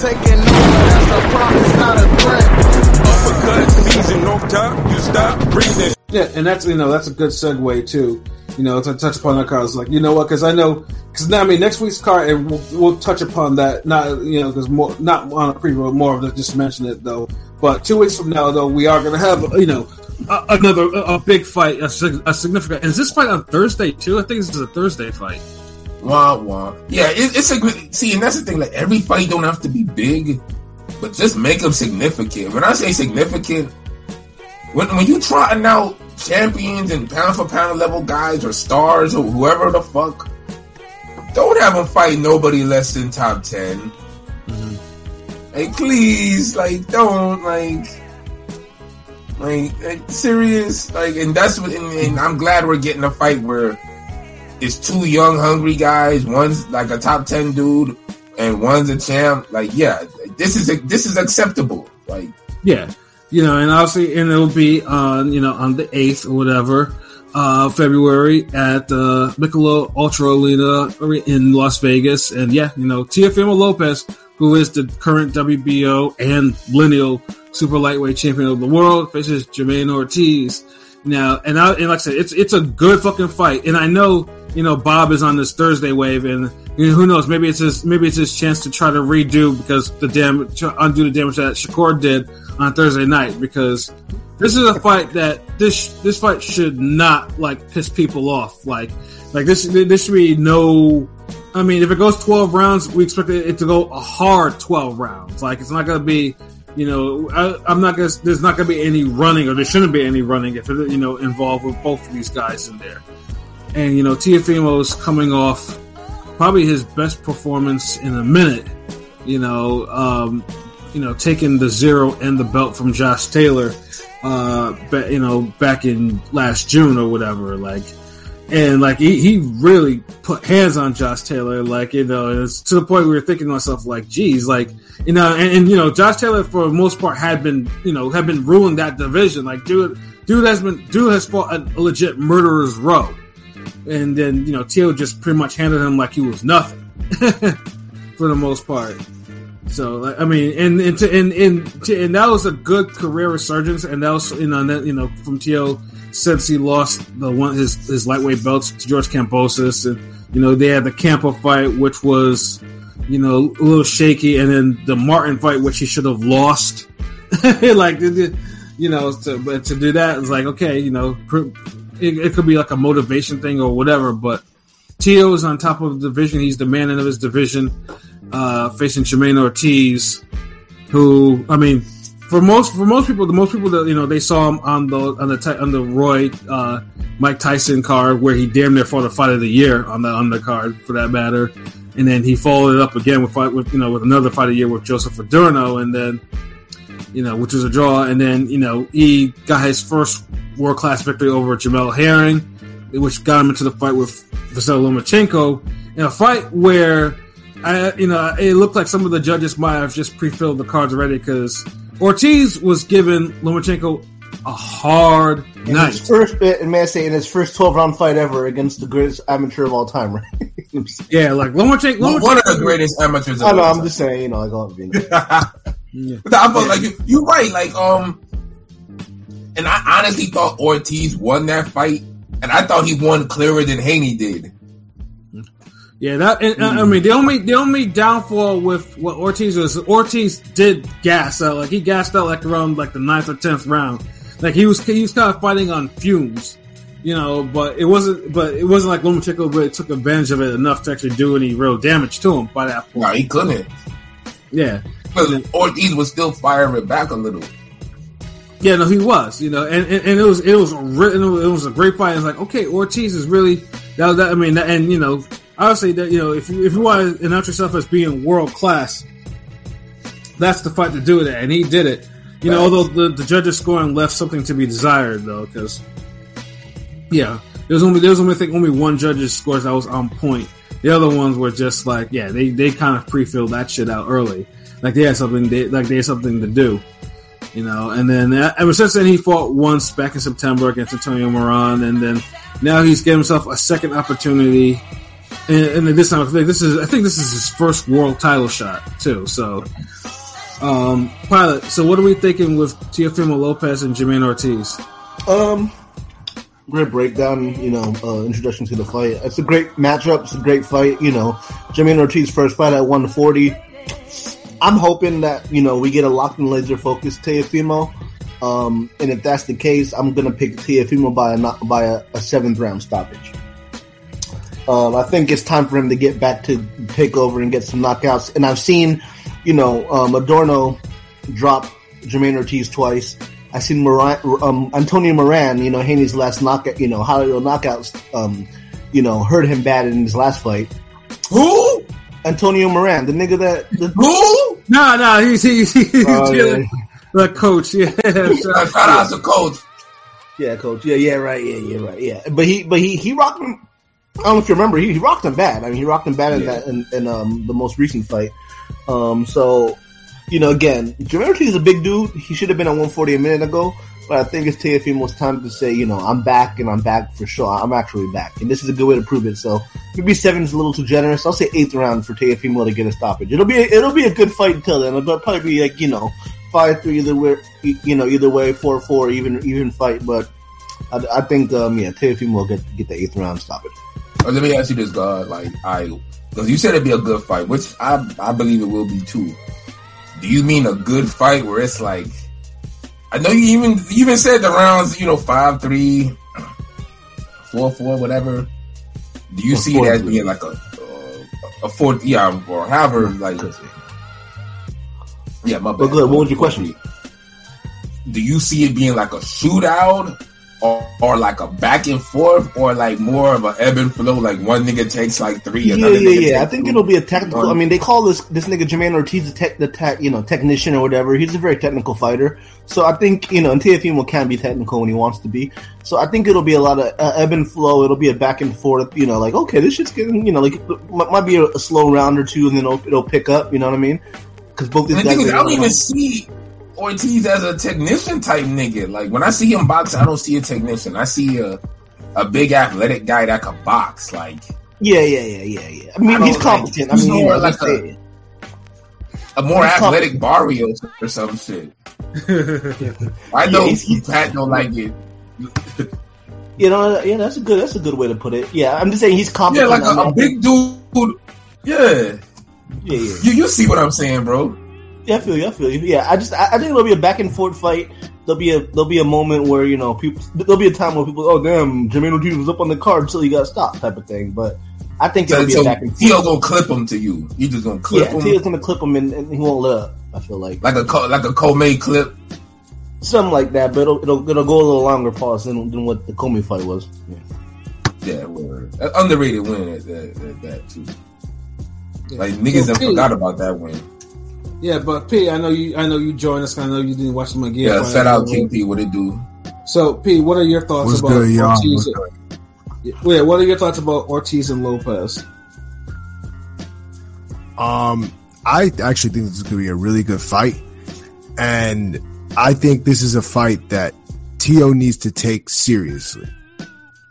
taking over, that's a promise, not a threat. Uppercut season, no time, you stop breathing. Yeah, and that's you know that's a good segue too. You know to touch upon that card. It's like you know what? Because I know because now I mean next week's card and we'll, we'll touch upon that. Not you know because more not on a pre-roll more of the just mention it though. But two weeks from now though, we are going to have you know a, another a, a big fight, a, a significant. Is this fight on Thursday too? I think this is a Thursday fight. Wah wah. Yeah, it, it's a good. see, and that's the thing. Like every fight don't have to be big, but just make them significant. When I say significant, when when you trotting out champions and pound for pound level guys or stars or whoever the fuck, don't have them fight nobody less than top 10 mm-hmm. Like please, like don't like. Like, like, serious, like, and that's what, and, and I'm glad we're getting a fight where it's two young, hungry guys. One's like a top ten dude, and one's a champ. Like, yeah, this is this is acceptable. Like, Yeah, you know, and obviously, and it'll be on you know on the eighth or whatever, uh, February at uh, Michelob Ultra Arena in Las Vegas, and yeah, you know, Teofimo Lopez, who is the current WBO and lineal super lightweight champion of the world, faces Jamaine Ortiz. Now, and I, and like I said, it's it's a good fucking fight, and I know you know Bob is on this Thursday wave, and you know, who knows, maybe it's his maybe it's his chance to try to redo because the damage undo the damage that Shakur did on Thursday night because this is a fight that this this fight should not like piss people off. Like like this this should be no. I mean, if it goes twelve rounds, we expect it to go a hard twelve rounds. Like it's not going to be. You know, I, I'm not gonna. There's not gonna be any running, or there shouldn't be any running if it, you know involved with both of these guys in there. And you know, Teofimo's coming off probably his best performance in a minute. You know, um, you know, taking the zero and the belt from Josh Taylor, uh, ba- you know, back in last June or whatever. Like, and like he, he really put hands on Josh Taylor. Like, you know, it's to the point where you're thinking to myself, like, geez, like, you know, and, and you know, Josh Taylor for the most part had been, you know, had been ruling that division. Like, dude, dude has been, dude has fought a, a legit murderer's row and then you know Teal just pretty much handled him like he was nothing for the most part. So like, I mean, and and to, and and, and that was a good career resurgence, and that was you know that, you know from Teal since he lost the one his his lightweight belts to George Kambosos, and you know they had the Campa fight, which was you know a little shaky, and then the Martin fight, which he should have lost. like you know, to, but to do that, it's like okay, you know. Pr- it, it could be like a motivation thing or whatever. But Tio is on top of the division. He's the man of his division, uh, facing Jamaine Ortiz, who I mean, for most for most people, the most people that you know they saw him on the on the on the Roy uh, Mike Tyson card where he damn near fought a fight of the year on the on the card for that matter, and then he followed it up again with fight with you know with another fight of the year with Joseph Adorno, and then you know which was a draw, and then you know he got his first world class victory over Jamel Herring, which got him into the fight with Vasily Lomachenko in a fight where, I, you know, it looked like some of the judges might have just pre-filled the cards already because Ortiz was giving Lomachenko a hard In night. his first, and may I say, in his first 12 round fight ever against the greatest amateur of all time, right? Yeah, like Lomachenko. one of the greatest amateurs. Of I know, all I'm time. just saying, you know, like, all being. But I felt like you, you're right. Like, um, and I honestly thought Ortiz won that fight, and I thought he won clearer than Haney did. Yeah, that and, uh, I mean the only the only downfall with what Ortiz was Ortiz did gas out like he gassed out like around like the ninth or tenth round, like he was he was kind of fighting on fumes, you know. But it wasn't but it wasn't like Lomachenko really took advantage of it enough to actually do any real damage to him by that point. No, he couldn't. Yeah, Because Ortiz was still firing back a little. Yeah, no, he was, you know, and, and, and it was it was re- it was a great fight. It's like okay, Ortiz is really that. that I mean, that, and you know, I would say that you know if you if you want to announce yourself as being world class, that's the fight to do it. And he did it. You know, although the, the judges scoring left something to be desired though, because yeah, there was only there was only I think only one judge's scores that was on point. The other ones were just like yeah, they they kind of pre-filled that shit out early, like they had something they like they had something to do you know. And then uh, ever since then, he fought once back in September against Antonio Moran, and then now he's getting himself a second opportunity and, and this time I think this is I think this is his first world title shot too. So, um, pilot. So what are we thinking with Teofimo Lopez and Jamaine Ortiz? Um, great breakdown. You know, uh, introduction to the fight. It's a great matchup. It's a great fight. You know, Jamaine Ortiz first fight at 140. I'm hoping that you know we get a locked and laser focused Teofimo. Um, and if that's the case, I'm gonna pick Teofimo by a by a, a seventh round stoppage. Um, I think it's time for him to get back to take over and get some knockouts. And I've seen, you know, um, Adorno drop Jamaine Ortiz twice. I've seen Moran, um, Antonio Moran, you know, Haney's last knockout, you know, Hollywood knockouts, um, you know, hurt him bad in his last fight. Who? Antonio Moran, the nigga that, the, Who? No, no, he's he's, he's Oh, yeah. the coach. Yeah, Shout out to coach. yeah, coach, yeah, yeah, right, yeah, yeah, right, yeah. But he, but he, he rocked him. I don't know if you remember, he, he rocked him bad. I mean, he rocked him bad in that, in, in um, the most recent fight. Um, so, you know, again, Jamaine Ortiz is a big dude. He should have been at 140 a minute ago. But I think it's Teofimo's time to say, you know, I'm back and I'm back for sure. I'm actually back. And this is a good way to prove it. So maybe seven is a little too generous. I'll say eighth round for Teofimo to get a stoppage. It'll be a, it'll be a good fight until then. It'll probably be like, you know, five three either way, you know, either way, four four, even even fight. But I, I think, um, yeah, Teofimo will get get the eighth round stoppage. Let me ask you this, God. Like, I, because you said it'd be a good fight, which I, I believe it will be too. Do you mean a good fight where it's like, I know you even you even said the rounds, you know, five three, four four, whatever. Do you Or see it as being like a a, a four, yeah, or however, like, yeah, my bad. But good, what was your question? Do you see it being like a shootout? Or, or like a back and forth, or like more of a ebb and flow, like one nigga takes like three, Yeah, another yeah, yeah. I think two. it'll be a technical. I mean, they call this this nigga Jamaine Ortiz the tech, the tech, you know, technician or whatever. He's a very technical fighter. So I think you know, and Teofimo can be technical when he wants to be. So I think it'll be a lot of uh, ebb and flow. It'll be a back and forth. You know, like okay, this shit's getting, you know, like it might, be a, a slow round or two, and then it'll, it'll pick up. You know what I mean? Because both these guys. is, I don't even see Ortiz as a technician type nigga. Like when I see him box, I don't see a technician. I see a a big athletic guy that can box. Like Yeah, yeah, yeah, yeah, yeah. I mean, I don't he's like- competent. I he's mean, you more know, like a- a more He's athletic Barrios or some shit. I know Yeah, he's- he's- Pat don't like it. you know, yeah, that's a good. That's a good way to put it. Yeah, I'm just saying he's competent. Yeah, like I'm a, a big dude. Yeah, yeah, yeah. you you see what I'm saying, bro? Yeah, I feel you. I feel you. Yeah, I just I, I think there'll be a back and forth fight. There'll be a there'll be a moment where you know people there'll be a time where people oh damn Jamaine Ortiz was up on the card until he got stopped type of thing. But I think it'll So, be so a back and forth. Tio gonna clip him to you. You just gonna clip Yeah, him Tio's gonna clip him and, and he won't let up. I feel like like a co- like a co-made clip. something like that. But it'll it'll, it'll go a little longer pause than, than what the Commey fight was. Yeah. Yeah, word. An underrated win at that, at that too. Like niggas So, have forgot about that win. Yeah, but P, I know you. I know you joined us. I know you didn't watch the McGee. Yeah, shout out King P. What it do? So, P, what are your thoughts What's about good, y'all? Ortiz? What's Yeah, what are your thoughts about Ortiz and Lopez? Um, I actually think this is going to be a really good fight, and I think this is a fight that To needs to take seriously.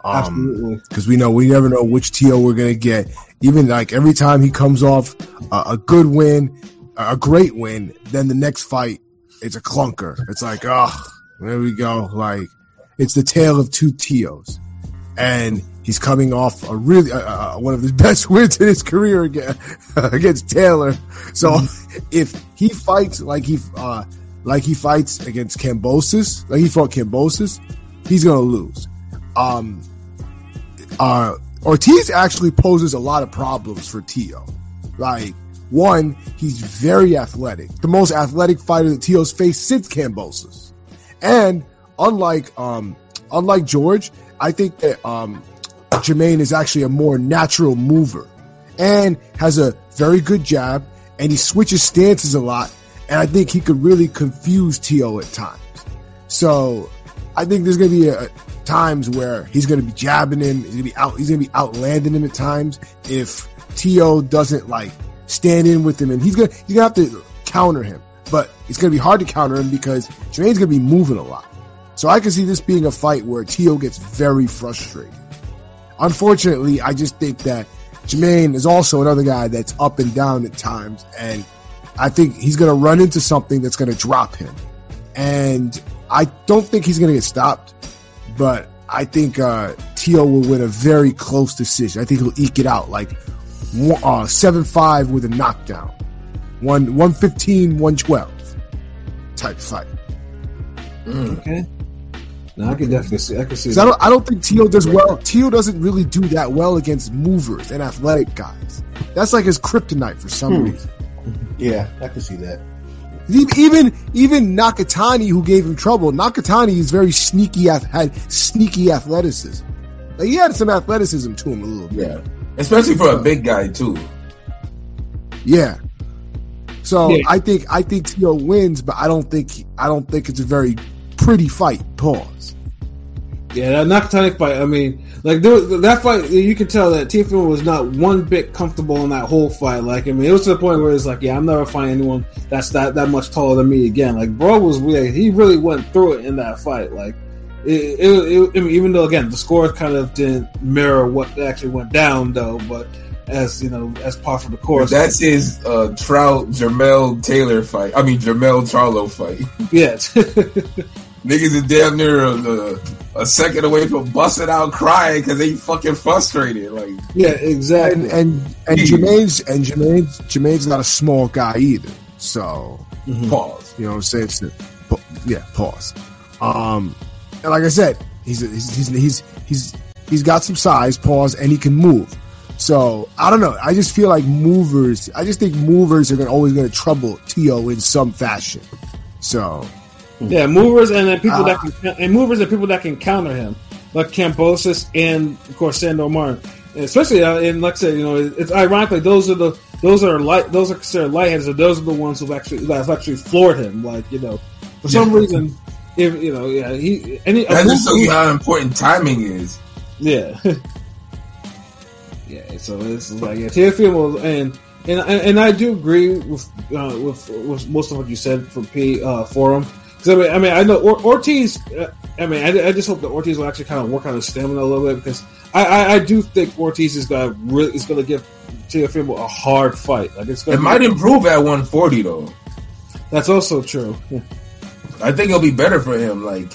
Um, Absolutely. because we know we never know which To we're going to get. Even like every time he comes off a, a good win, a great win, then the next fight it's a clunker. It's like, oh, there we go. Like it's the tale of two Tos, and he's coming off a really uh, one of his best wins in his career again against Taylor. So if he fights like he uh, like he fights against Kambosos, like he fought Kambosos, he's gonna lose. Um, uh, Ortiz actually poses a lot of problems for Tio. Like, one, he's very athletic, the most athletic fighter that Tio's faced since Kambosos. And unlike um, unlike George, I think that um, Jamaine is actually a more natural mover and has a very good jab, and he switches stances a lot. And I think he could really confuse Tio at times. So I think there's going to be a, times where he's going to be jabbing him. He's going to be out. He's going to be outlanding him at times. If To doesn't like stand in with him, and he's gonna he's gonna have to counter him. But it's to be hard to counter him because Jamaine's to be moving a lot. So I can see this being a fight where To gets very frustrated. Unfortunately, I just think that Jamaine is also another guy that's up and down at times, and I think he's to run into something that's to drop him. And I don't think he's to get stopped, but I think uh, Tio will win a very close decision. I think he'll eke it out like uh, 7 5 with a knockdown. One, 115, 112 type fight. Okay. No, I can definitely see. I can see. 'Cause I don't, I don't think Tio does well. Tio doesn't really do that well against movers and athletic guys. That's like his kryptonite for some Hmm. reason. Yeah, I can see that. Even even Nakatani, who gave him trouble, Nakatani is very sneaky. Had sneaky athleticism. Like he had some athleticism to him a little bit. Yeah, especially for a big guy too. Yeah. So Yeah. I think I think Tio wins, but I don't think I don't think it's a very pretty fight. Pause. Yeah, that Nakatani fight. I mean, like there, that fight, you could tell that Tiafoe was not one bit comfortable in that whole fight. Like, I mean, it was to the point where it's like, yeah, I'm never fighting anyone that's that that much taller than me again. Like, bro was really, he really went through it in that fight. Like, it, it, it, I mean, even though again the score kind of didn't mirror what actually went down, though, but as you know, as par for the course, That's his uh, Trout Jermel Taylor fight. I mean Jermell Charlo fight. yeah. Niggas is damn near a, a, a second away from busting out crying because they fucking frustrated. Like, Yeah, exactly. And and and Jamaine's and Jamaine's Jamaine's not a small guy either. So pause. You know what I'm saying? It's a- pa- yeah, pause. Um, and like I said, he's he's he's he's he's he's got some size, pause, and he can move. So I don't know. I just feel like movers. I just think movers are gonna, always going to trouble Tio in some fashion. So Yeah, movers and then people Uh, that can and movers and people that can counter him, like Kambosos and of course Sandor Martin. And especially, uh, and like I said, you know, it's ironically those are the those are light those are considered lightheads, and those are the ones who've actually that have actually floored him. Like you know, for some reason, if you know, yeah, he any That just shows you how important timing is. yeah. yeah, so it's like yeah, Teofimo and and and I do agree with uh, with with most of what you said for P uh, for him. 'Cause I mean, I mean, I know or- Ortiz. Uh, I mean, I, I just hope that Ortiz will actually kind of work on his stamina a little bit because I, I, I do think Ortiz is gonna really is gonna give Teofimo a hard fight. Like it's gonna It might improve at 140 though. That's also true. Yeah. I think it'll be better for him. Like,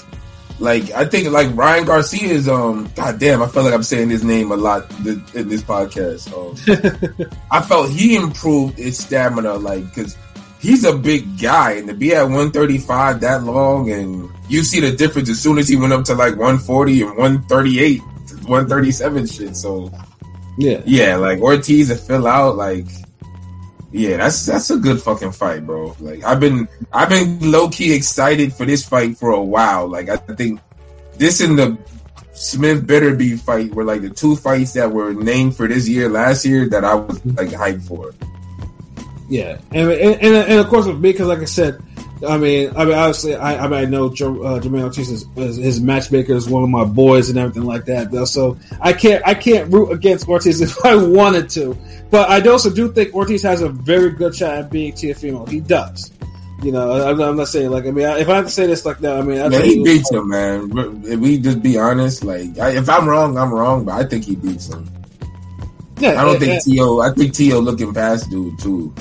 like I think like Ryan Garcia is um. God damn, I felt like I'm saying his name a lot th- in this podcast. Um, I felt he improved his stamina, like because he's a big guy, and to be at 135 that long, and you see the difference as soon as he went up to like 140 and 138, 137 shit. So Yeah. yeah, like Ortiz and fill out, like yeah, that's that's a good fucking fight, bro. Like I've been I've been low key excited for this fight for a while. Like I think this and the Smith Beterbiev fight were like the two fights that were named for this year last year that I was like hyped for. Yeah, and and, and, and of course with me because like I said, I mean, I mean obviously I I, mean, I know uh, Jamaine Ortiz is, is his matchmaker is one of my boys and everything like that. Though, so I can't I can't root against Ortiz if I wanted to, but I also do think Ortiz has a very good shot at being Teofimo. He does. You know, I'm, I'm not saying like I mean, if I have to say this like that, I mean, I he beats him, man. If we just be honest, like I, if I'm wrong, I'm wrong, but I think he beats him. Yeah, I don't and- think and- Tio. I think Tio looking past dude too.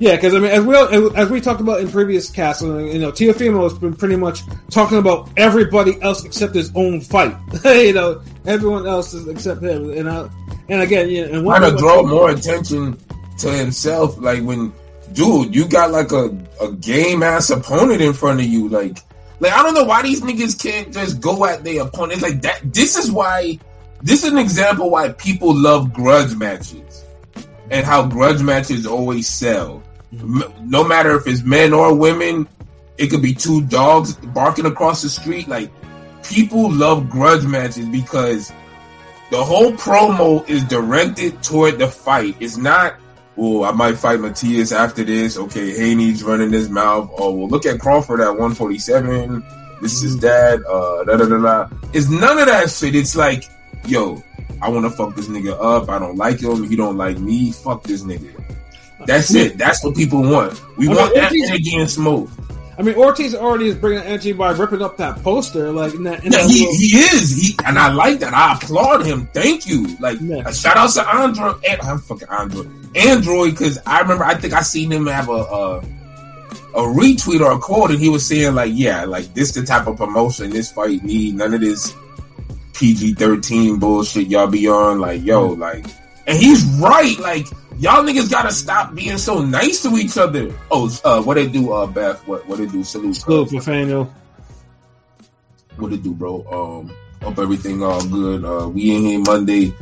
Yeah, because I mean, as we as we talked about in previous casts, uh, you know, Teofimo has been pretty much talking about everybody else except his own fight. you know, everyone else is except him. And I, and again, yeah, and one trying to draw more attention to himself. Like when, dude, you got like a, a game ass opponent in front of you. Like, like I don't know why these niggas can't just go at their opponent. Like that. This is why. This is an example why people love grudge matches and how grudge matches always sell. No matter if it's men or women, it could be two dogs barking across the street. Like people love grudge matches because the whole promo is directed toward the fight. It's not, oh, I might fight Matias after this. Okay, Haney's running his mouth. Oh, well, look at Crawford at 147. This is that. Uh, da da da da. It's none of that shit. It's like, yo, I want to fuck this nigga up. I don't like him. He don't like me. Fuck this nigga. That's it. That's what people want. We I mean, want that Ortiz- energy and smoke. I mean, Ortiz already is bringing energy by ripping up that poster. Like, in that, in Yeah, that he, he is. He and I like that. I applaud him. Thank you. Like Yeah. a shout out to Android. And, I'm fucking Android. Android because I remember. I think I seen him have a, a a retweet or a quote, and he was saying like, "Yeah, like this the type of promotion this fight need. None of this PG thirteen bullshit y'all be on. Like, yo, like." And he's right. Like y'all niggas gotta stop being so nice to each other. Oh, uh, what they do, uh, Beth? What what they do? Salute. Salute, Nathaniel. what it do, bro? Um, hope everything all good. Uh, we in here Monday,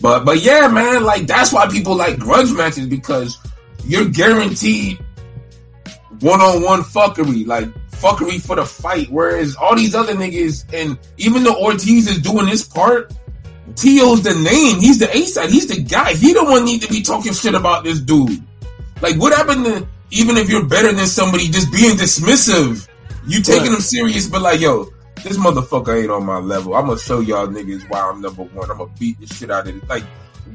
but but yeah, man, like that's why people like grudge matches because you're guaranteed one on one fuckery, like fuckery for the fight. Whereas all these other niggas, and even the Ortiz is doing his part, Tio's the name. He's the A side. He's the guy. He the one need to be talking shit about this dude. Like, what happened to even if you're better than somebody, just being dismissive? You taking Right. him serious, but like, yo, this motherfucker ain't on my level. I'm gonna show y'all niggas why I'm number one. I'm gonna beat the shit out of it. Like,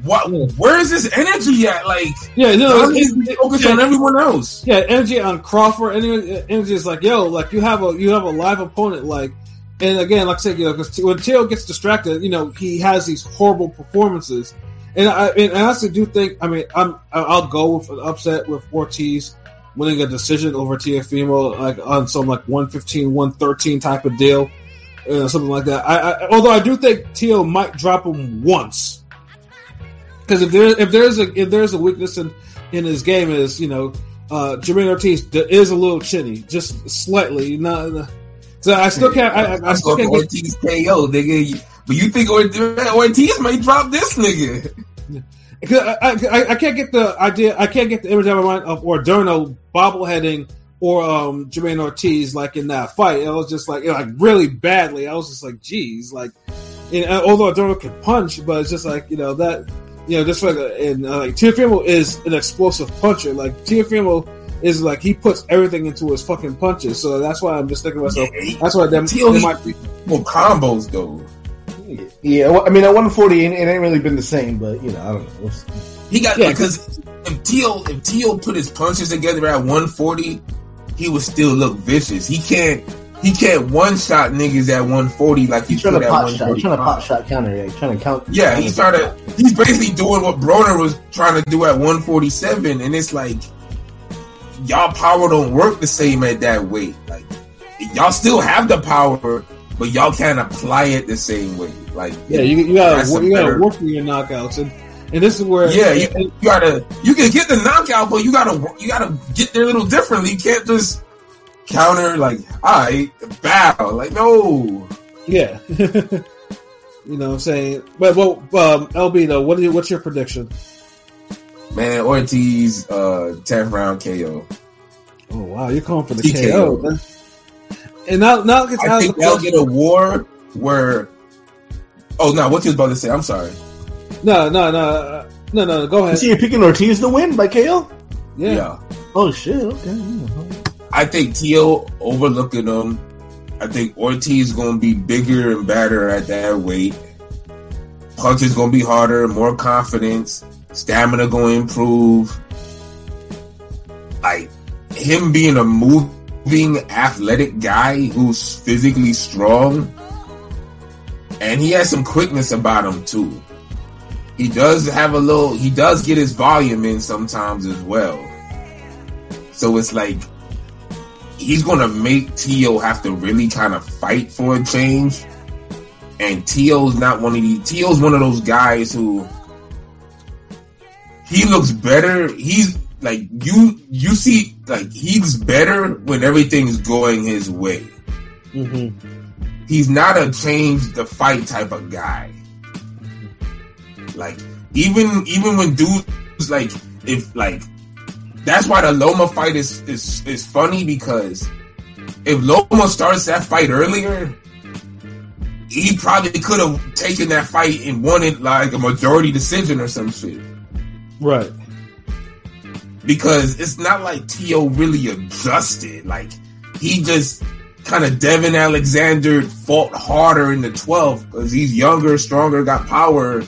what? Where is this energy at? Like, Yeah, no, y'all it- niggas be it- focused yeah. on everyone else. yeah, energy on Crawford. Energy, energy is like, yo, like you have a you have a live opponent, like, and again, like I said, you know, because when Teo gets distracted, you know, he has these horrible performances, and I and I honestly do think, I mean, I'm I'll go with an upset with Ortiz winning a decision over Teofimo, like on some like 115, 113 type of deal, uh, something like that. I, I although I do think Teo might drop him once. Because if there if there's a if there's a weakness in in his game is you know uh Jamaine Ortiz is a little chinny, just slightly. Not so I still can't. I, I, still can't get, Ortiz KO, nigga. But you think Ortiz, may drop this nigga? 'cause I, I, I can't get the idea. I can't get the image out of my mind of Adorno bobbleheading or um Jamaine Ortiz like in that fight. It was just like you know, like really badly. I was just like, geez, like. And uh, although Adorno can punch, but it's just like you know that you know just like and uh, like Teofimo is an explosive puncher. Like Teofimo is like he puts everything into his fucking punches. So that's why I'm just thinking to myself. That's why them, Tio they might be. Well, combos though. Yeah, well, I mean, at 140, it, it ain't really been the same, but you know, I don't know. It's- He got Yeah, because if Teal if Teal put his punches together at 140, he would still look vicious. He can't he can't one shot niggas at 140 like he He's trying could to at pot shot. He's trying to pot 145. shot counter. Yeah, he's trying to count. Yeah, he's trying to. He's basically doing what Broner was trying to do at 147, and it's like y'all power don't work the same at that weight. Like y'all still have the power, but y'all can't apply it the same way. Like Yeah, you, you gotta you gotta better- work for your knockouts, and and this is where Yeah, you, you gotta you can get the knockout, but you gotta you gotta get there a little differently. You can't just counter like I bow like no. yeah. you know what I'm saying? But well, um, LB though, what do you, what's your prediction? Man, Ortiz, uh, 10th round KO. Oh wow, you're calling for the TKO. KO. man. And now now it's I think of the they'll get a war where. Oh no! What you was about to say? I'm sorry. No, no, no, uh, no, no. Go You ahead. see, you're picking Ortiz to win by KO. Yeah, Yeah, Oh shit! Okay. yeah. I think Tio overlooking him. I think Ortiz gonna be bigger and better at that weight. Punch is gonna be harder, more confidence, stamina gonna improve. Like him being a moving athletic guy who's physically strong, and he has some quickness about him too. He does have a little. He does get his volume in sometimes as well. So it's like he's gonna make Tio have to really kind of fight for a change. And Tio's not one of these. Tio's one of those guys who he looks better. He's like you. You see, like he's better when everything's going his way. hmm He's not a change the fight type of guy. Like even even when dudes like if like that's why the Loma fight is is is funny because if Loma starts that fight earlier, he probably could have taken that fight and won it like a majority decision or some shit. Right. Because it's not like Tio really adjusted. Like he just kind of Devon Alexander fought harder in the 12th because he's younger, stronger, got power,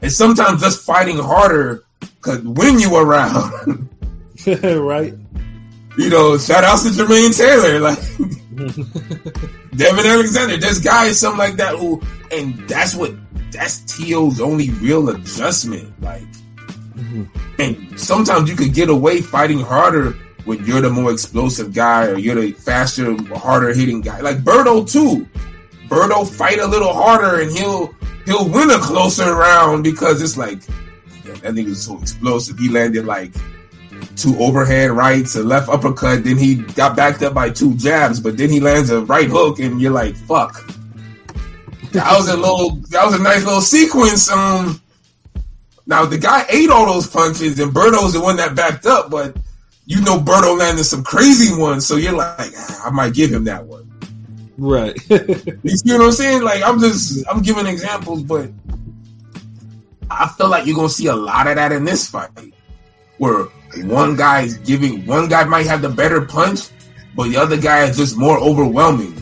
and sometimes just fighting harder could win you around. right. you know, shout out to Jermaine Taylor, like Devon Alexander. this guy is something like that, who, and that's what that's T.O.'s only real adjustment. Like, and sometimes you could get away fighting harder when you're the more explosive guy or you're the faster, harder hitting guy. Like Berto too. Berto fight a little harder and he'll he'll win a closer round because it's like "Yeah, that nigga's so explosive. He landed like two overhand rights, a left uppercut, then he got backed up by two jabs, but then he lands a right hook and you're like, fuck. That was a little that was a nice little sequence. Um now the guy ate all those punches and Berto's the one that backed up, but you know Berto landed some crazy ones, so you're like, "Ah, I might give him that one. Right. You see what I'm saying? Like I'm just I'm giving examples, but I feel like you're gonna see a lot of that in this fight. Where one guy is giving one guy might have the better punch, but the other guy is just more overwhelming.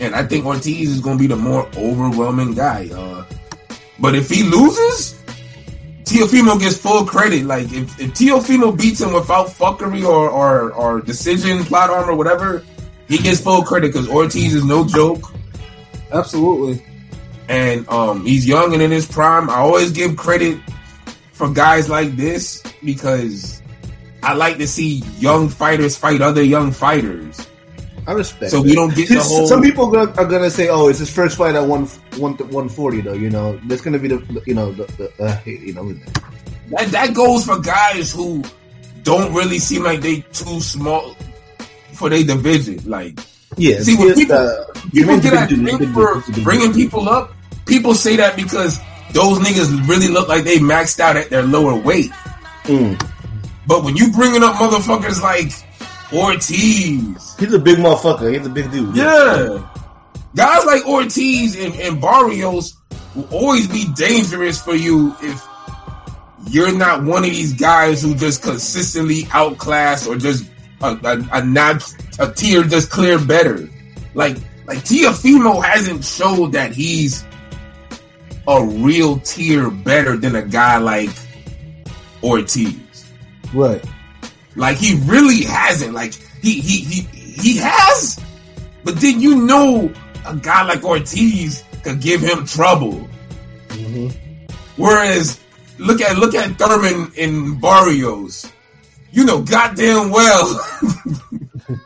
And I think Ortiz is gonna be the more overwhelming guy. Uh, but if he loses, Teofimo gets full credit. Like if, if Teofimo beats him without fuckery or, or or decision, plot armor, whatever, he gets full credit because Ortiz is no joke. Absolutely. And um, he's young and in his prime. I always give credit for guys like this because I like to see young fighters fight other young fighters. I respect. So it. we don't get the whole- Some people go- are gonna say, "Oh, it's his first fight at one one one forty, though." You know, that's gonna be the you know the, the uh, you know That that goes for guys who don't really seem like they too small for their division. Like yeah. See, when people- uh, people get a that big thing for he's a big bringing people up. People say that because those niggas really look like they maxed out at their lower weight. Mm. But when you bringing up motherfuckers like Ortiz, He's a big motherfucker. He's a big dude. yeah, guys like Ortiz and, and Barrios will always be dangerous for you if you're not one of these guys who just consistently outclass or just a, a, a notch, a tier just clear better. Like like Teofimo hasn't showed that he's a real tier better than a guy like Ortiz. Right. Like he really hasn't. Like he he he he has, but then you know a guy like Ortiz could give him trouble. Mm-hmm. Whereas look at look at Thurman in Barrios. You know goddamn well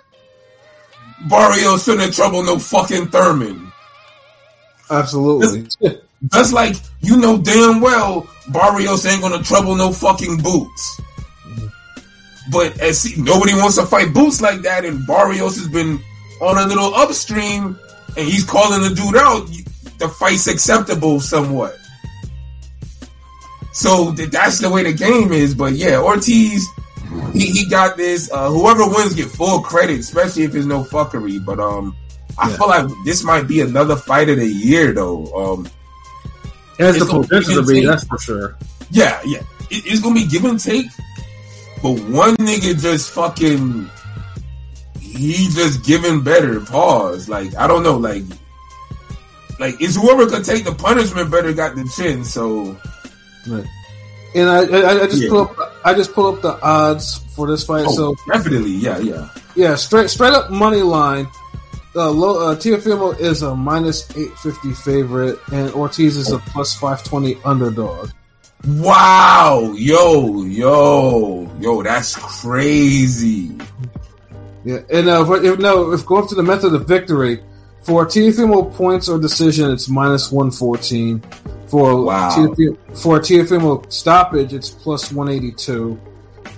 Barrios shouldn't trouble no fucking Thurman. Absolutely. Just like you know damn well Barrios ain't gonna trouble no fucking boots. But as see, nobody wants to fight boots like that, and Barrios has been on a little upstream, and he's calling the dude out. The fight's acceptable somewhat. So that's the way the game is. But yeah, Ortiz, he, he got this. Uh, whoever wins get full credit, especially if there's no fuckery. But um, I Yeah. feel like this might be another fight of the year, though. Um, It has the potential to be be, that's for sure. Yeah, yeah. It, it's gonna be give and take. But one nigga just fucking he just giving better. Pause. Like, I don't know, like like it's whoever could take the punishment better got the chin, so Right. And I, I, I just Yeah. pull up, I just pull up the odds for this fight. oh, So definitely, yeah, yeah. yeah, straight straight up money line. Uh, low, uh, Teofimo is a minus eight fifty favorite, and Ortiz is a plus five twenty underdog. Wow, yo, yo, yo, that's crazy. Yeah, and uh, if, if no, if going to the method of victory for Teofimo points or decision, it's minus one fourteen. For Wow. Teofimo, for Teofimo stoppage, it's plus one eighty two.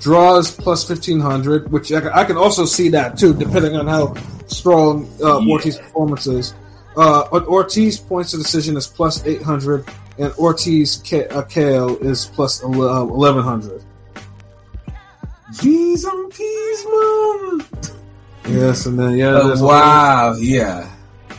Draws plus fifteen hundred, which I, can- I can also see that too, depending on how strong uh, Yeah. Ortiz performance is. Uh, Ortiz points to decision is plus eight hundred, and Ortiz K- uh, KO is plus eleven hundred. G's and peas, man. Yes, and then yeah, Uh, there's wow, yeah.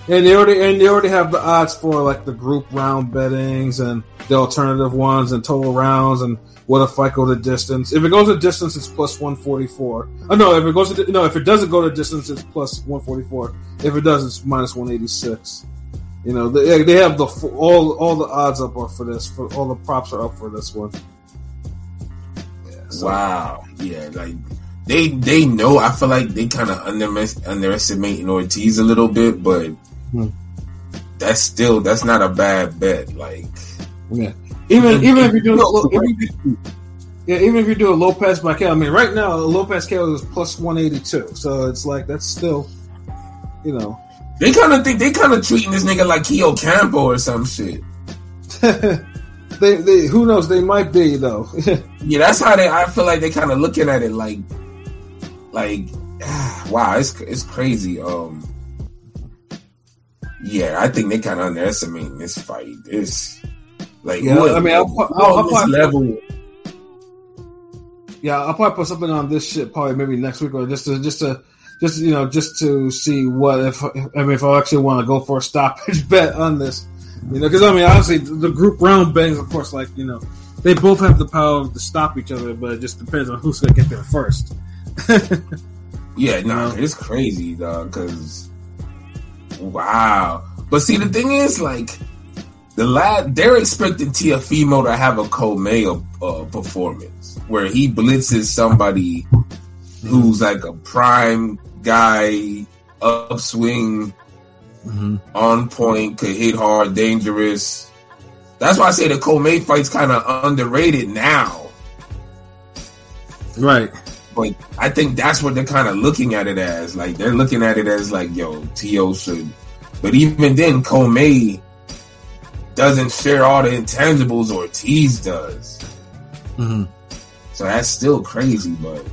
And they already and they already have the odds for like the group round bettings and the alternative ones and total rounds and what if I go to distance. If it goes to distance, it's plus one forty four. Oh no, if it goes to no, if it doesn't go to distance, it's plus one forty four. If it does, it's minus one eighty six. You know, they, they have the all all the odds up for this. For all the props are up for this one. So, Wow. Yeah, like they they know. I feel like they kind of under, underestimating Ortiz a little bit, but Hmm. that's still that's not a bad bet. Like Yeah. Even even if you do lo- even, yeah, even if you do a Lopez by KO, I mean, right now Lopez KO is plus one eighty two, so it's like that's still, you know, they kind of think they kind of treating this nigga like Keo Campo or some shit. they, they who knows they might be though. Yeah, that's how they. I feel like they kind of looking at it like, like, wow, it's it's crazy. Um, yeah, I think they kind of underestimating this fight. This, like, Yeah, who- I mean, I'll I'll- I'll this level. yeah, I'll probably put something on this shit probably maybe next week or just to just to just you know just to see what if I mean if I actually want to go for a stoppage bet on this, you know, because I mean honestly the group round betting of course like you know they both have the power to stop each other, but it just depends on who's gonna get there first. Yeah, no, Yeah. it's crazy, dog. Because wow, but see, the thing is, like, the lad, they're expecting Teofimo to have a Commey uh, performance where he blitzes somebody who's like a prime guy, upswing, on point, could hit hard, dangerous. That's why I say the Commey fight's kind of underrated now. Right. But I think that's what they're kind of looking at it as. Like they're looking at it as like, yo, T.O. should. But even then, Commey doesn't share all the intangibles Ortiz does. Mhm. So that's still crazy, but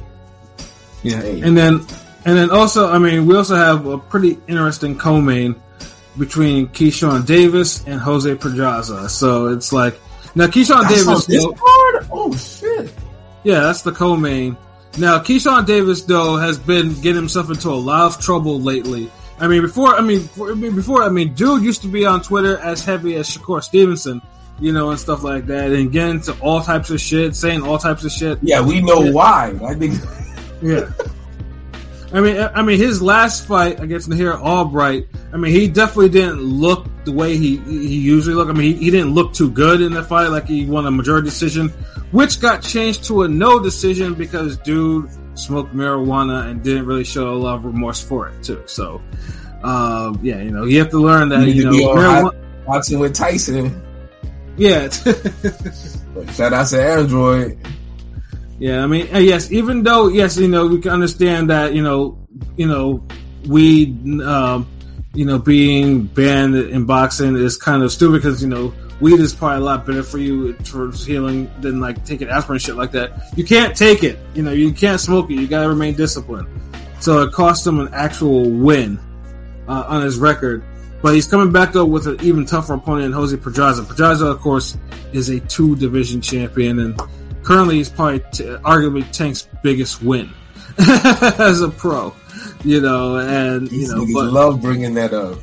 Yeah, Hey. and then and then also, I mean, we also have a pretty interesting co-main between Keyshawn Davis and Jose Pedraza. So it's like now Keyshawn that's on Davis, this though- card? Oh shit! yeah, that's the co-main. Now Keyshawn Davis though has been getting himself into a lot of trouble lately. I mean, before I mean, for- before I mean, dude used to be on Twitter as heavy as Shakur Stevenson, you know, and stuff like that, and getting into all types of shit, saying all types of shit. Yeah, we know Yeah. why. I think Yeah. I mean, I mean, his last fight against Nahir Albright. I mean, he definitely didn't look the way he he usually look. I mean, he, he didn't look too good in that fight. Like he won a majority decision, which got changed to a no decision because dude smoked marijuana and didn't really show a lot of remorse for it too. So, um, yeah, you know, you have to learn that You you know, marijuana, boxing with Tyson. yeah. Shout out to Android. Yeah, I mean, yes. Even though, yes, you know, we can understand that, you know, you know, weed, um, you know, being banned in boxing is kind of stupid because you know, weed is probably a lot better for you towards healing than like taking aspirin shit like that. You can't take it. You know, you can't smoke it. You gotta remain disciplined. So it cost him an actual win uh, on his record. But he's coming back though with an even tougher opponent Jose Pedraza. Pedraza, of course, is a two division champion and currently he's probably t- arguably Tank's biggest win as a pro. You know, and you These know, but love bringing that up.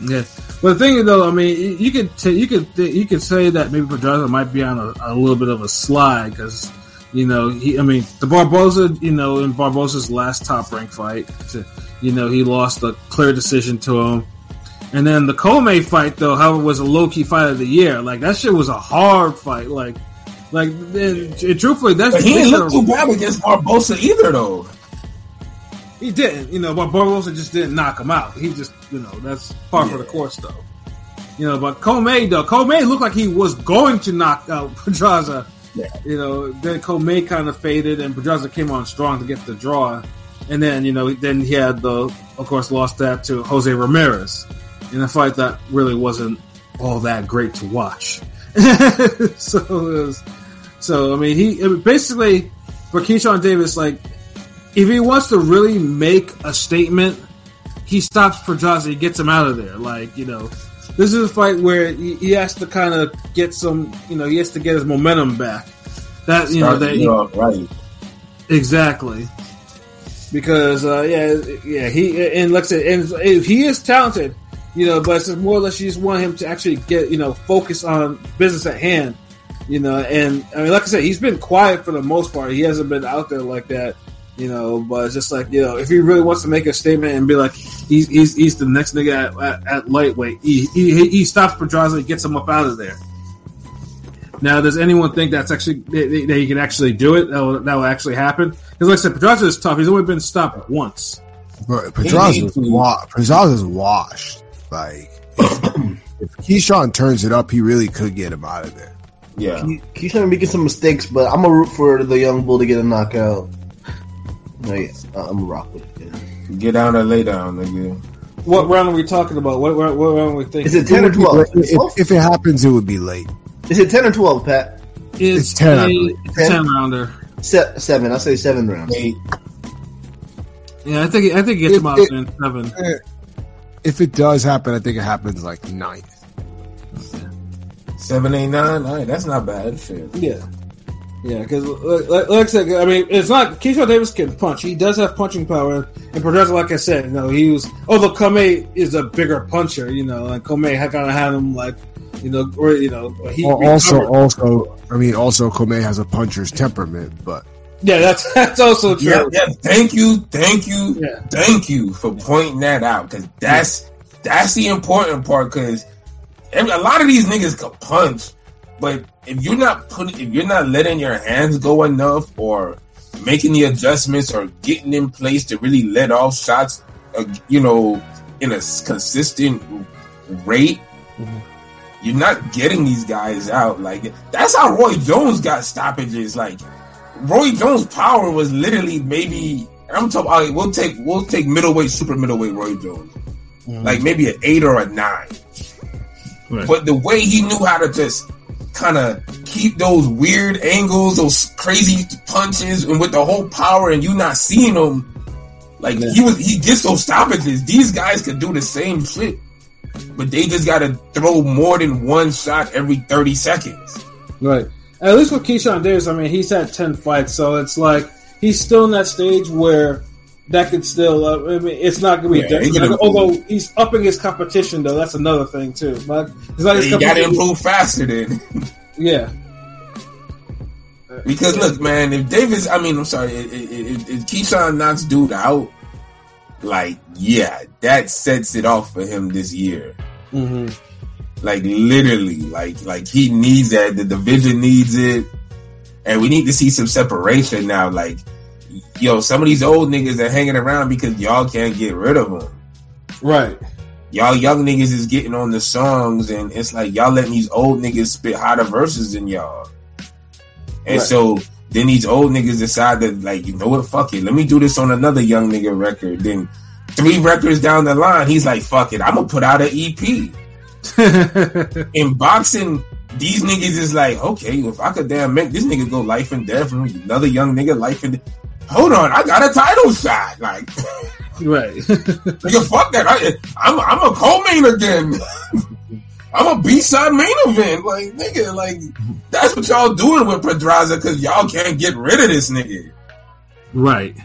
yeah. But the thing is, though, I mean, you could t- you could th- you could say that maybe Pedraza might be on a, a little bit of a slide because you know he. I mean, the Barboza, you know, in Barboza's last top rank fight, to, you know, he lost a clear decision to him. And then the Commey fight, though, however, was a low key fight of the year. Like that shit was a hard fight. Like, like and, and truthfully, that's But he didn't look too bad against Barboza either, though. He didn't, you know, but Barboza just didn't knock him out. He just, you know, that's par for the course, though. You know, but Commey, though, Commey looked like he was going to knock out Pedraza. Yeah. You know, then Commey kind of faded, and Pedraza came on strong to get the draw. And then, you know, then he had the, of course, lost that to Jose Ramirez in a fight that really wasn't all that great to watch. so, it was, so I mean, he basically for Keyshawn Davis, like if he wants to really make a statement, he stops Pedraza, he gets him out of there. Like, you know, this is a fight where he, he has to kind of get some, you know, he has to get his momentum back. That, you know, that he, right. exactly. Because, uh, yeah, yeah, he, and like I said, and he is talented, you know, but it's more or less you just want him to actually get, you know, focus on business at hand, you know, and I mean, like I said, he's been quiet for the most part. He hasn't been out there like that you know. But it's just like you know, if he really wants to make a statement and be like, he's he's, he's the next nigga at, at, at lightweight, he, he he stops Pedraza, and gets him up out of there. Now, does anyone think that's actually that that he can actually do it? That will, that will actually happen? Because, like I said, Pedraza is tough. He's only been stopped once. But Pedraza's needs to- wa- Pedraza's washed. Like if, if Keyshawn turns it up, he really could get him out of there. Yeah. Ke- Keyshawn making some mistakes, but I'm gonna root for the young bull to get a knockout. Like, uh, I'm gonna rock with it. yeah. Get down or lay down, nigga. What round are we talking about? What, what, what round are we thinking? Is it ten or twelve? If, if it happens, it would be late. Is it ten or twelve, Pat? It's, it's 10, I a- believe. 10 rounder. Se- seven. I say seven rounds. Eight. Yeah, I think I think it gets If him out it- in seven. If it does happen, I think it happens like ninth. Seven, eight, nine. All right, that's not bad. Shit. Yeah. Yeah, because like, like I said, I mean, it's not Keyshawn Davis can punch. He does have punching power, and Pedraza, like I said, you know, he was. Although Commey is a bigger puncher, you know, and Commey had kind of had him like, you know, or you know, he Al- also, recovered. also, I mean, also, Commey has a puncher's temperament, but yeah, that's that's also true. Yeah, yeah. Thank you, thank you, Yeah. thank you for pointing that out because that's that's the important part. Because a lot of these niggas can punch, but if you're not putting, if you're not letting your hands go enough, or making the adjustments, or getting in place to really let off shots, uh, you know, in a consistent rate. You're not getting these guys out like that's how Roy Jones got stoppages. Like Roy Jones' power was literally maybe. I'm talking. right, we'll take we'll take middleweight, super middleweight Roy Jones, like maybe an eight or a nine. Right. But the way he knew how to just kind of keep those weird angles, those crazy punches, and with the whole power, and you not seeing them, like he was, he gets those stoppages. These guys could do the same shit, but they just got to throw more than one shot every thirty seconds. Right. At least with Keyshawn Davis, I mean, he's had ten fights, so it's like he's still in that stage where that could still. Uh, I mean, it's not going to be. Yeah, he different. can Like, although he's upping his competition, though, that's another thing too. Like, it's his You got to improve faster then. Yeah. Because look, man, if Davis, I mean, I'm sorry, if, if, Keyshawn knocks dude out, like, yeah, that sets it off for him this year. hmm Like literally, like like he needs that. The division needs it, and we need to see some separation now. Like, yo, some of these old niggas are hanging around because y'all can't get rid of them. Right. Y'all young niggas is getting on the songs, and it's like y'all letting these old niggas spit hotter verses than y'all. And Right. so then these old niggas decide that, like, you know what, fuck it, let me do this on another young nigga record. Then three records down the line, he's like, fuck it, I'm gonna put out an EP. In boxing, these niggas is like, okay, if I could damn make this nigga go life and death, another young nigga life and death. Hold on, I got a title shot. Like, right. Nigga, fuck that. I, I'm I'm a co-main again. I'm a B-side main event. Like, nigga, like that's what y'all doing with Pedraza because y'all can't get rid of this nigga. right.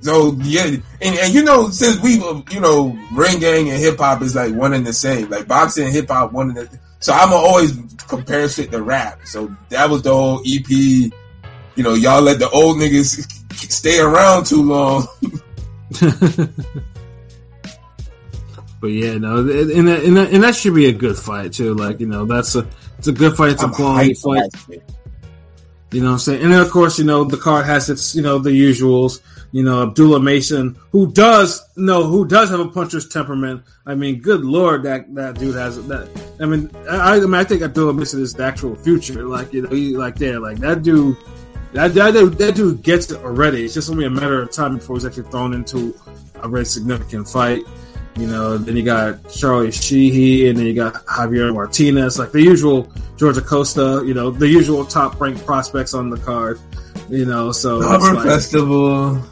So yeah, and, and you know, since we you know, ring gang and hip hop is like one and the same. Like boxing and hip hop one and the so I'ma always compare shit to rap. So that was the whole EP. You know, y'all let the old niggas stay around too long. But yeah, no, and that, and, that, and that should be a good fight too. Like you know, that's a it's a good fight. It's a quality fight. You know what I'm saying? And then of course, you know, the card has its, you know, the usuals. You know, Abdullah Mason, who does know who does have a puncher's temperament. I mean, good lord, that that dude has that. I mean, I, I mean, I think Abdullah Mason is the actual future. Like you know, he like there, like that dude. That, that, dude, that dude gets it already. It's just be a matter of time before he's actually thrown into a very significant fight. You know, then you got Charlie Sheehy, and then you got Javier Martinez, like the usual Georgia Costa. You know, the usual top ranked prospects on the card. You know, so Summer like- Festival.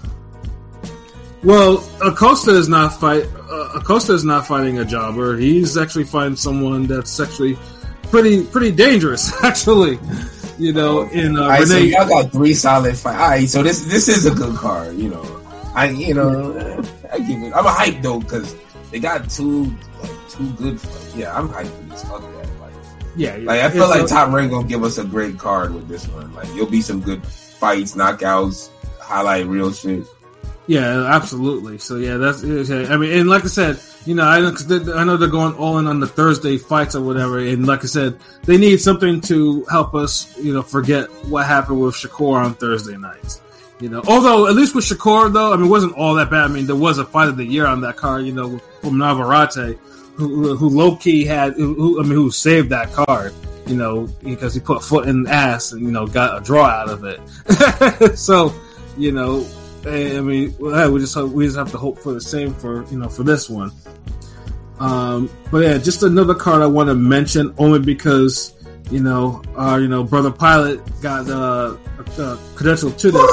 well, Acosta is not fight. Uh, Acosta is not fighting a jobber. He's actually fighting someone that's actually pretty pretty dangerous. Actually, you know, in uh, right, so y'all got three solid fights. All right, so this this is a good card. You know, I you know I give it. I'm a hype though because they got two like, two good. Fights. Yeah, I'm hyped for this. Fuck that. Like, yeah, like I feel like a- Top Rank gonna give us a great card with this one. Like, you'll be some good fights, knockouts, highlight real shit. Yeah, absolutely. So yeah, that's. I mean, and like I said, you know, I I know they're going all in on the Thursday fights or whatever, and like I said, they need something to help us, you know, forget what happened with Shakur on Thursday nights. You know, although at least with Shakur though, I mean, it wasn't all that bad. I mean, there was a fight of the year on that card, you know, from Navarrete, who, who low key had, who, I mean, who saved that card, you know, because he put foot in the ass and you know got a draw out of it. so, you know, eh, I mean, well, we just hope, we just have to hope for the same for you know for this one. Um, but yeah, just another card I want to mention only because you know our you know brother pilot got uh, a credential to this.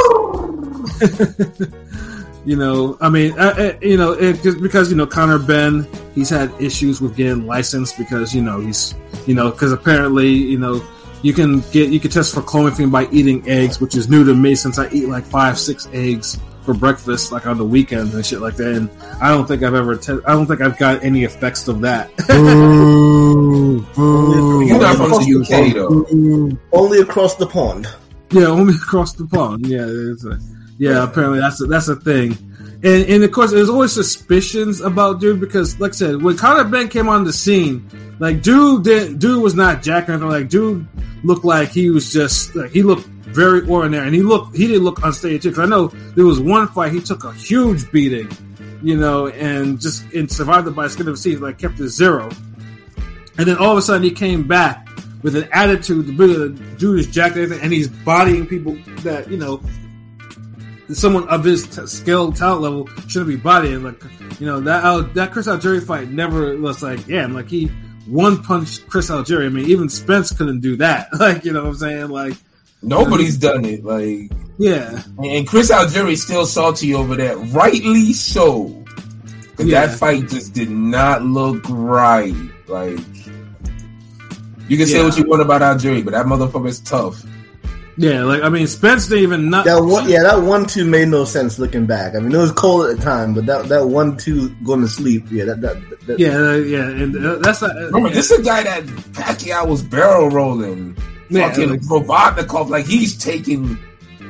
you know, I mean, uh, uh, you know, it, just because you know Conor Benn, he's had issues with getting licensed because you know he's you know because apparently you know you can get you can test for clomiphene by eating eggs, which is new to me since I eat like five six eggs for breakfast like on the weekends and shit like that. And I don't think I've ever te- I don't think I've got any effects of that. Boo, boo. You're not from the UK though. Only across the pond. Yeah, only across the pond. Yeah, it's a, yeah. Apparently, that's a, that's a thing. And and of course, there's always suspicions about dude because, like I said, when Conor Benn came on the scene, like dude, did, dude was not Jack or anything. Like dude looked like he was just like he looked very ordinary, and he looked he didn't look unstable too. Because I know there was one fight he took a huge beating, you know, and just and survived it by skin of his teeth, like kept it zero. And then all of a sudden he came back with an attitude. The dude is jacked and and he's bodying people that you know someone of his t- skill talent level shouldn't be bodying. Like you know that Al- that Chris Algieri fight never was like yeah, like he one punched Chris Algieri. I mean even Spence couldn't do that. Like you know what I'm saying? Like Nobody's done it. Like, yeah, and Chris Algieri's still salty over that, rightly so. Yeah. That fight just did not look right. Like, you can say Yeah. what you want about Algieri, but that motherfucker is tough. Yeah. Like I mean Spence didn't even not That one, yeah, that one two made no sense looking back. I mean, it was cold at the time, but that that one two going to sleep, yeah, that that, that yeah uh, yeah, and uh, that's not. Remember, this is a guy that Pacquiao was barrel rolling. Yeah, fucking like- Provodnikov, like he's taking,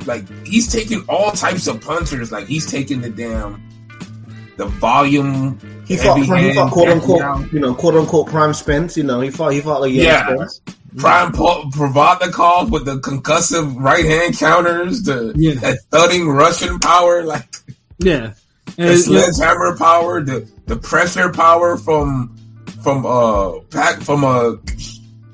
like he's taking all types of punchers. Like he's taking the damn, the volume. he fought, heavy he fought quote unquote, you know, quote unquote prime Spence. You know, he fought he fought like yeah, Yeah. Spence. Prime Pro- Provodnikov with the concussive right hand counters, the Yeah. that thudding Russian power, like yeah. the And, sledgehammer power, the the pressure power from from uh pack from uh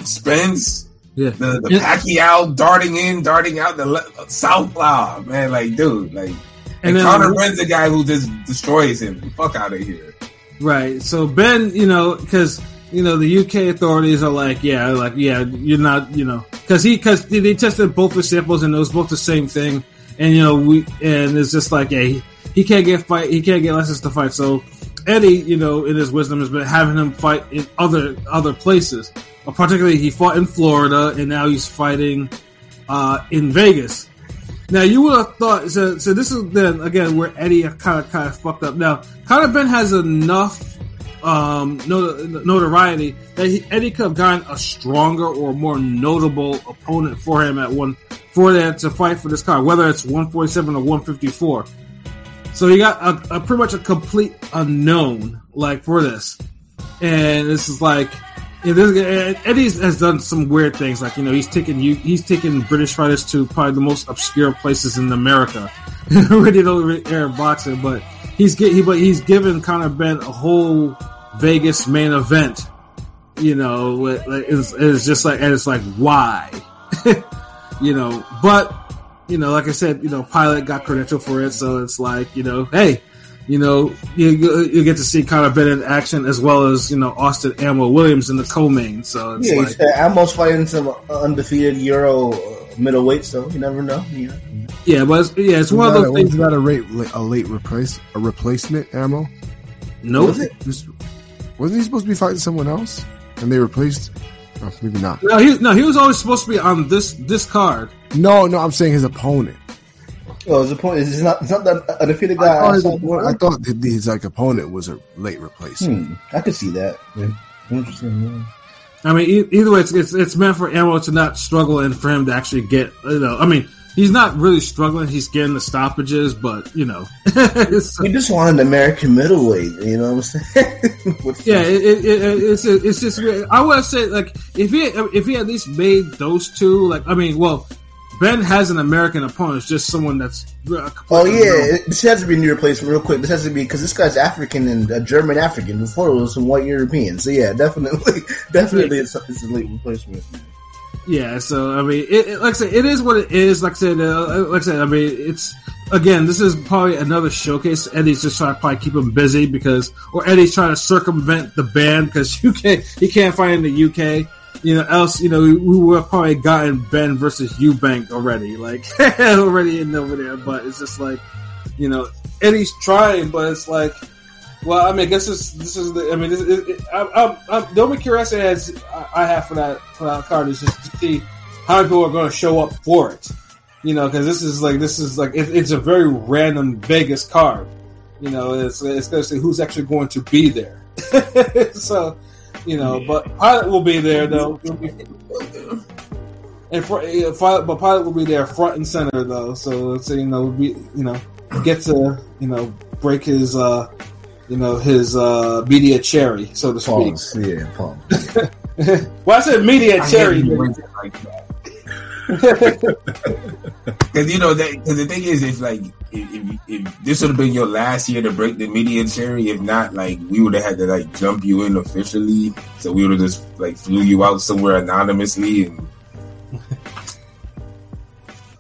Spence. yeah. the, the Yeah. Pacquiao darting in, darting out the le- southpaw, man. Like, dude, like, and, And then- Conor Benn's the guy who just destroys him. Fuck out of here. Right. So Benn, you know, because you know the UK authorities are like, yeah, like yeah, you're not, you know, because he because they, tested both the samples and it was both the same thing, and you know we and it's just like, yeah, he, he can't get fight, he can't get license to fight. So Eddie, you know, in his wisdom, has been having him fight in other other places. Uh, particularly, he fought in Florida, and now he's fighting uh, in Vegas. Now you would have thought so. So this is then again where Eddie kind of kind of fucked up. Now Conor Benn has enough um, notoriety that he, Eddie could have gotten a stronger or more notable opponent for him at one for that to fight for this card, whether it's one forty seven or one fifty four. So he got a, a pretty much a complete unknown like for this, and this is like. Yeah, Eddie has done some weird things, like you know he's taken you he's taken British fighters to probably the most obscure places in America, really don't air boxing, but he's get he but he's given Conor Benn a whole Vegas main event, you know, it's, it's just like and it's like why, you know, but you know, like I said, you know, Pilot got credential for it, so it's like you know, hey, you know, you you get to see Conor Benn in action as well as you know Austin Ammo Williams in the co-main. So it's Yeah, like, he's uh, fighting some undefeated Euro uh, middleweight, so you never know. Yeah. yeah, but it's, yeah, it's one of those that, things. wasn't that a late, a late replace, a replacement ammo? Nope. Was it? Just- wasn't he supposed to be fighting someone else? And they replaced? Oh, maybe not. No, he no, he was always supposed to be on this this card. No, no, I'm saying his opponent. Oh, the point is, it's not, it's not that undefeated I guy. thought, his, I thought that his like opponent was a late replacement. Hmm, I could see that. Yeah. Interesting. Yeah. I mean, e- either way, it's, it's it's meant for Ammo to not struggle and for him to actually get. You know, I mean, he's not really struggling. He's getting the stoppages, but you know, We just wanted an American middleweight. You know what I'm saying? Yeah, it, it, it, it's it's just. I would say like if he if he at least made those two like I mean well. Benn has an American opponent. It's just someone that's. uh, Oh yeah, this has to be a new replacement real quick. This has to be because this guy's African and uh, German African. Before it was some white European. So yeah, definitely, definitely, it's, it's a late replacement. Yeah, so I mean, it, it- like I said, it is what it is. Like I said, uh, like I said, I mean, it's again, this is probably another showcase. Eddie's just trying to probably keep him busy because, or Eddie's trying to circumvent the ban because you can't, he can't find in the UK. You know, else, you know, we, we would have probably gotten Benn versus Eubank already, like already in over there. But it's just like, you know, Eddie's trying, but it's like, well, I mean, I guess this this is the. I mean, this, it, it, I, I, I, the only curiosity as I have for that for that card is just to see how many people are going to show up for it. You know, because this is like this is like it, it's a very random Vegas card. You know, it's it's going to say who's actually going to be there. so, you know, but Pilot will be there though. And for, yeah, but Pilot will be there front and center though. So, so you know, we you know get to you know break his uh you know his uh media cherry, so to speak. Pause. Yeah, pause. well, I said media I cherry. hate you when it's like that. Because you know that. Because the thing is, if like if, if, if this would have been your last year to break the media cherry, if not, like we would have had to like jump you in officially. So we would have just like flew you out somewhere anonymously, and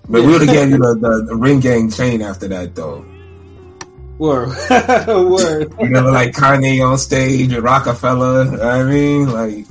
but we would have given you the, the, the ring gang chain after that, though. Word, word. You know, like Kanye on stage with Rockefeller. you know I mean, like You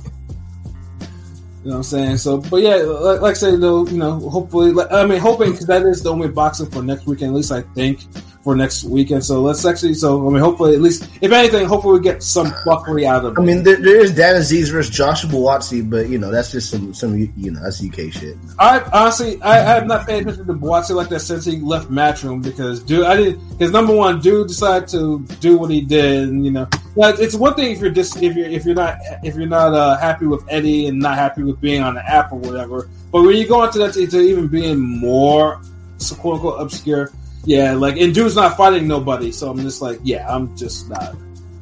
know what I'm saying? So, but yeah, like, like I said, though, you know, hopefully, like, I mean, hoping because that is the only boxing for next weekend, at least I think for next weekend. So let's actually, so I mean, hopefully, at least if anything, hopefully we get some fuckery out of it. I mean, there, there is Dan Azeez versus Joshua Buatsi, but you know that's just some some you know that's UK shit. I honestly, I, I have not paid attention to Buatsi like that since he left Matchroom because dude, I didn't. Because number one, dude decided to do what he did, and you know, like, it's one thing if you're just if you're if you're not if you're not uh, happy with Eddie and not happy with being on the app or whatever. But when you go into that to, to even being more so quote unquote obscure, yeah, like and dude's not fighting nobody, so I'm just like, yeah, I'm just not.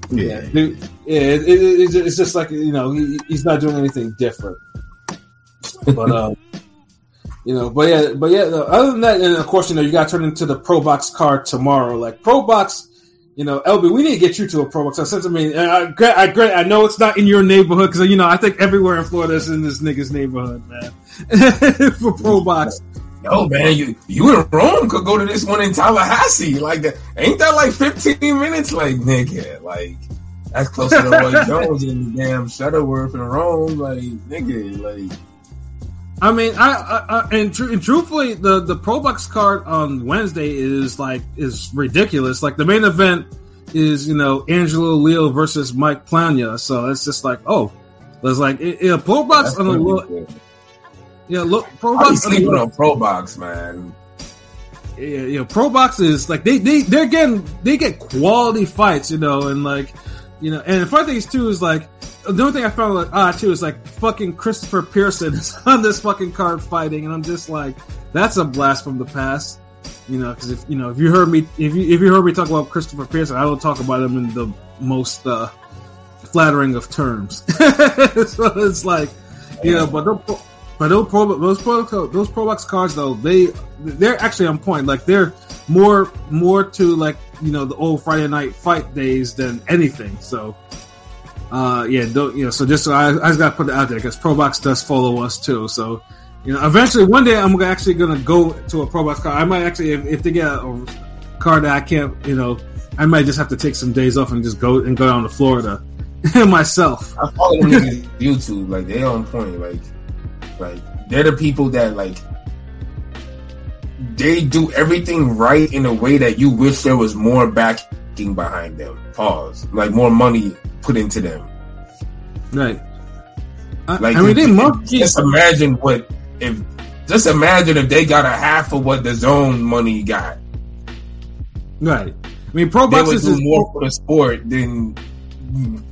Yeah, Dude, yeah, it, it, it's- just like you know he, he's not doing anything different. But um, you know, but yeah, but yeah. Other than that, and of course, you know, you got to turn into the Pro Box card tomorrow. Like Pro Box, you know, LB, we need to get you to a Pro Box. Since I mean, I, I, I, I know it's not in your neighborhood because you know I think everywhere in Florida is in this nigga's neighborhood, man. For Pro Box, Yo, man, you you in Rome could go to this one in Tallahassee. Like that, ain't that like fifteen minutes? Like nigga, like that's closer to Roy Jones in the damn Shuttleworth in Rome. Like nigga, like I mean, I, I, I and, tr- and truthfully, the the Pro Box card on Wednesday is like is ridiculous. Like the main event is you know Angelo Leo versus Mike Plania, so it's just like oh, it's like it, it, Pro Box on the gonna be look, good. Yeah, look Pro Box. sleeping look, on Pro Box, man. yeah, yeah, Pro Box is like they they they're getting they get quality fights, you know, and like you know, and the funny thing is too is like the only thing I found like ah too is like fucking Christopher Pearson is on this fucking card fighting, and I'm just like that's a blast from the past, you know, because if you know if you heard me if you if you heard me talk about Christopher Pearson, I don't talk about him in the most uh, flattering of terms, so it's like you know, but the, but those pro those pro those pro box cards though they they're actually on point. Like they're more more to like you know the old Friday night fight days than anything. So uh yeah, don't you know? So just I, I just got to put it out there because pro box does follow us too. So you know, eventually one day I'm actually gonna go to a pro box card. I might actually if, if they get a, a card that I can't you know. I might just have to take some days off and just go and go down to Florida myself. I follow them YouTube. Like they on point. Like like they're the people that like they do everything right in a way that you wish there was more backing behind them. Pause. Like more money put into them. Right. I, Like I mean, they. Just imagine what if. Just imagine if they got a half of what the zone money got. Right. I mean, pro boxers is more for the sport than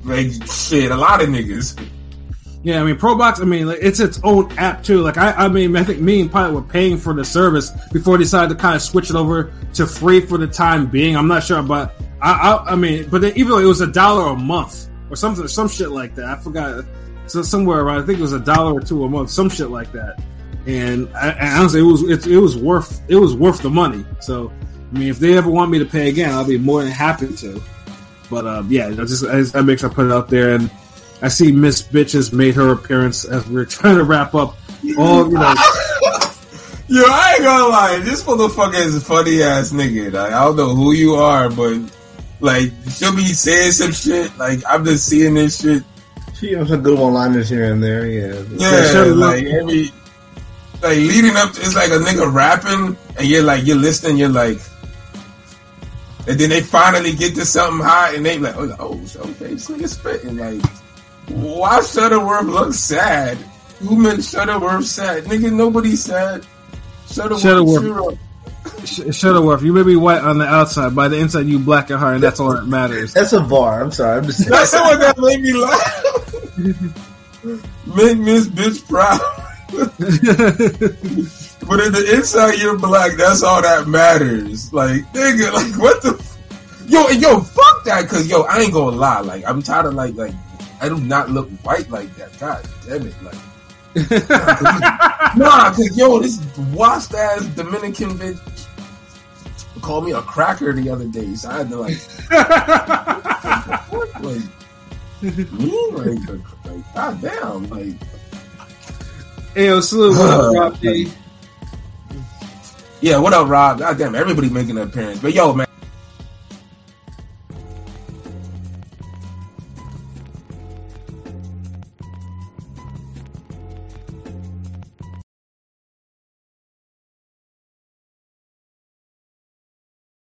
like shit. A lot of niggas. Yeah, I mean, ProBox. I mean, like, it's its own app too. Like, I, I mean, I think me and Pilot were paying for the service before they decided to kind of switch it over to free for the time being. I'm not sure, but I, I, I mean, but then, even though it was a dollar a month or something, some shit like that. I forgot. So somewhere around, I think it was a dollar or two a month, some shit like that. And, I, and honestly, it was it, it was worth it was worth the money. So, I mean, if they ever want me to pay again, I'll be more than happy to. But um, yeah, just I, I make sure I put it out there and. I see Miss Bitches made her appearance as we are trying to wrap up all, you know. Yo, I ain't gonna lie, this motherfucker is a funny ass nigga. Like, I don't know who you are, but like she'll be saying some shit. Like I'm just seeing this shit. She has some good one-liners here and there. Yeah, Yeah, shut like every like leading up to it's like a nigga rapping and you're like you're listening, you're like and then they finally get to something hot and they like, oh, oh okay, this nigga spitting like why Shuttleworth looks sad? Who made Shuttleworth sad? Nigga, nobody sad. Shuttleworth, Shuttleworth. cheer up. Sh- Shuttleworth, you may be white on the outside, by the inside you black at heart, and that's all that matters. that's a bar. I'm sorry. I'm just saying. That's the one that made me laugh. Make Miss Bitch proud. but in the inside you're black, that's all that matters. Like, nigga, like what the f- Yo, and yo, fuck that, cause yo, I ain't gonna lie, like I'm tired of like like I do not look white like that. God damn it, like Nah, cause yo, this washed ass Dominican bitch called me a cracker the other day, so I had to like like, me? Like, like, God damn, like, Hey, yo, salute, what up, Rob yeah, what up, Rob? God damn, everybody making an appearance. But yo, man,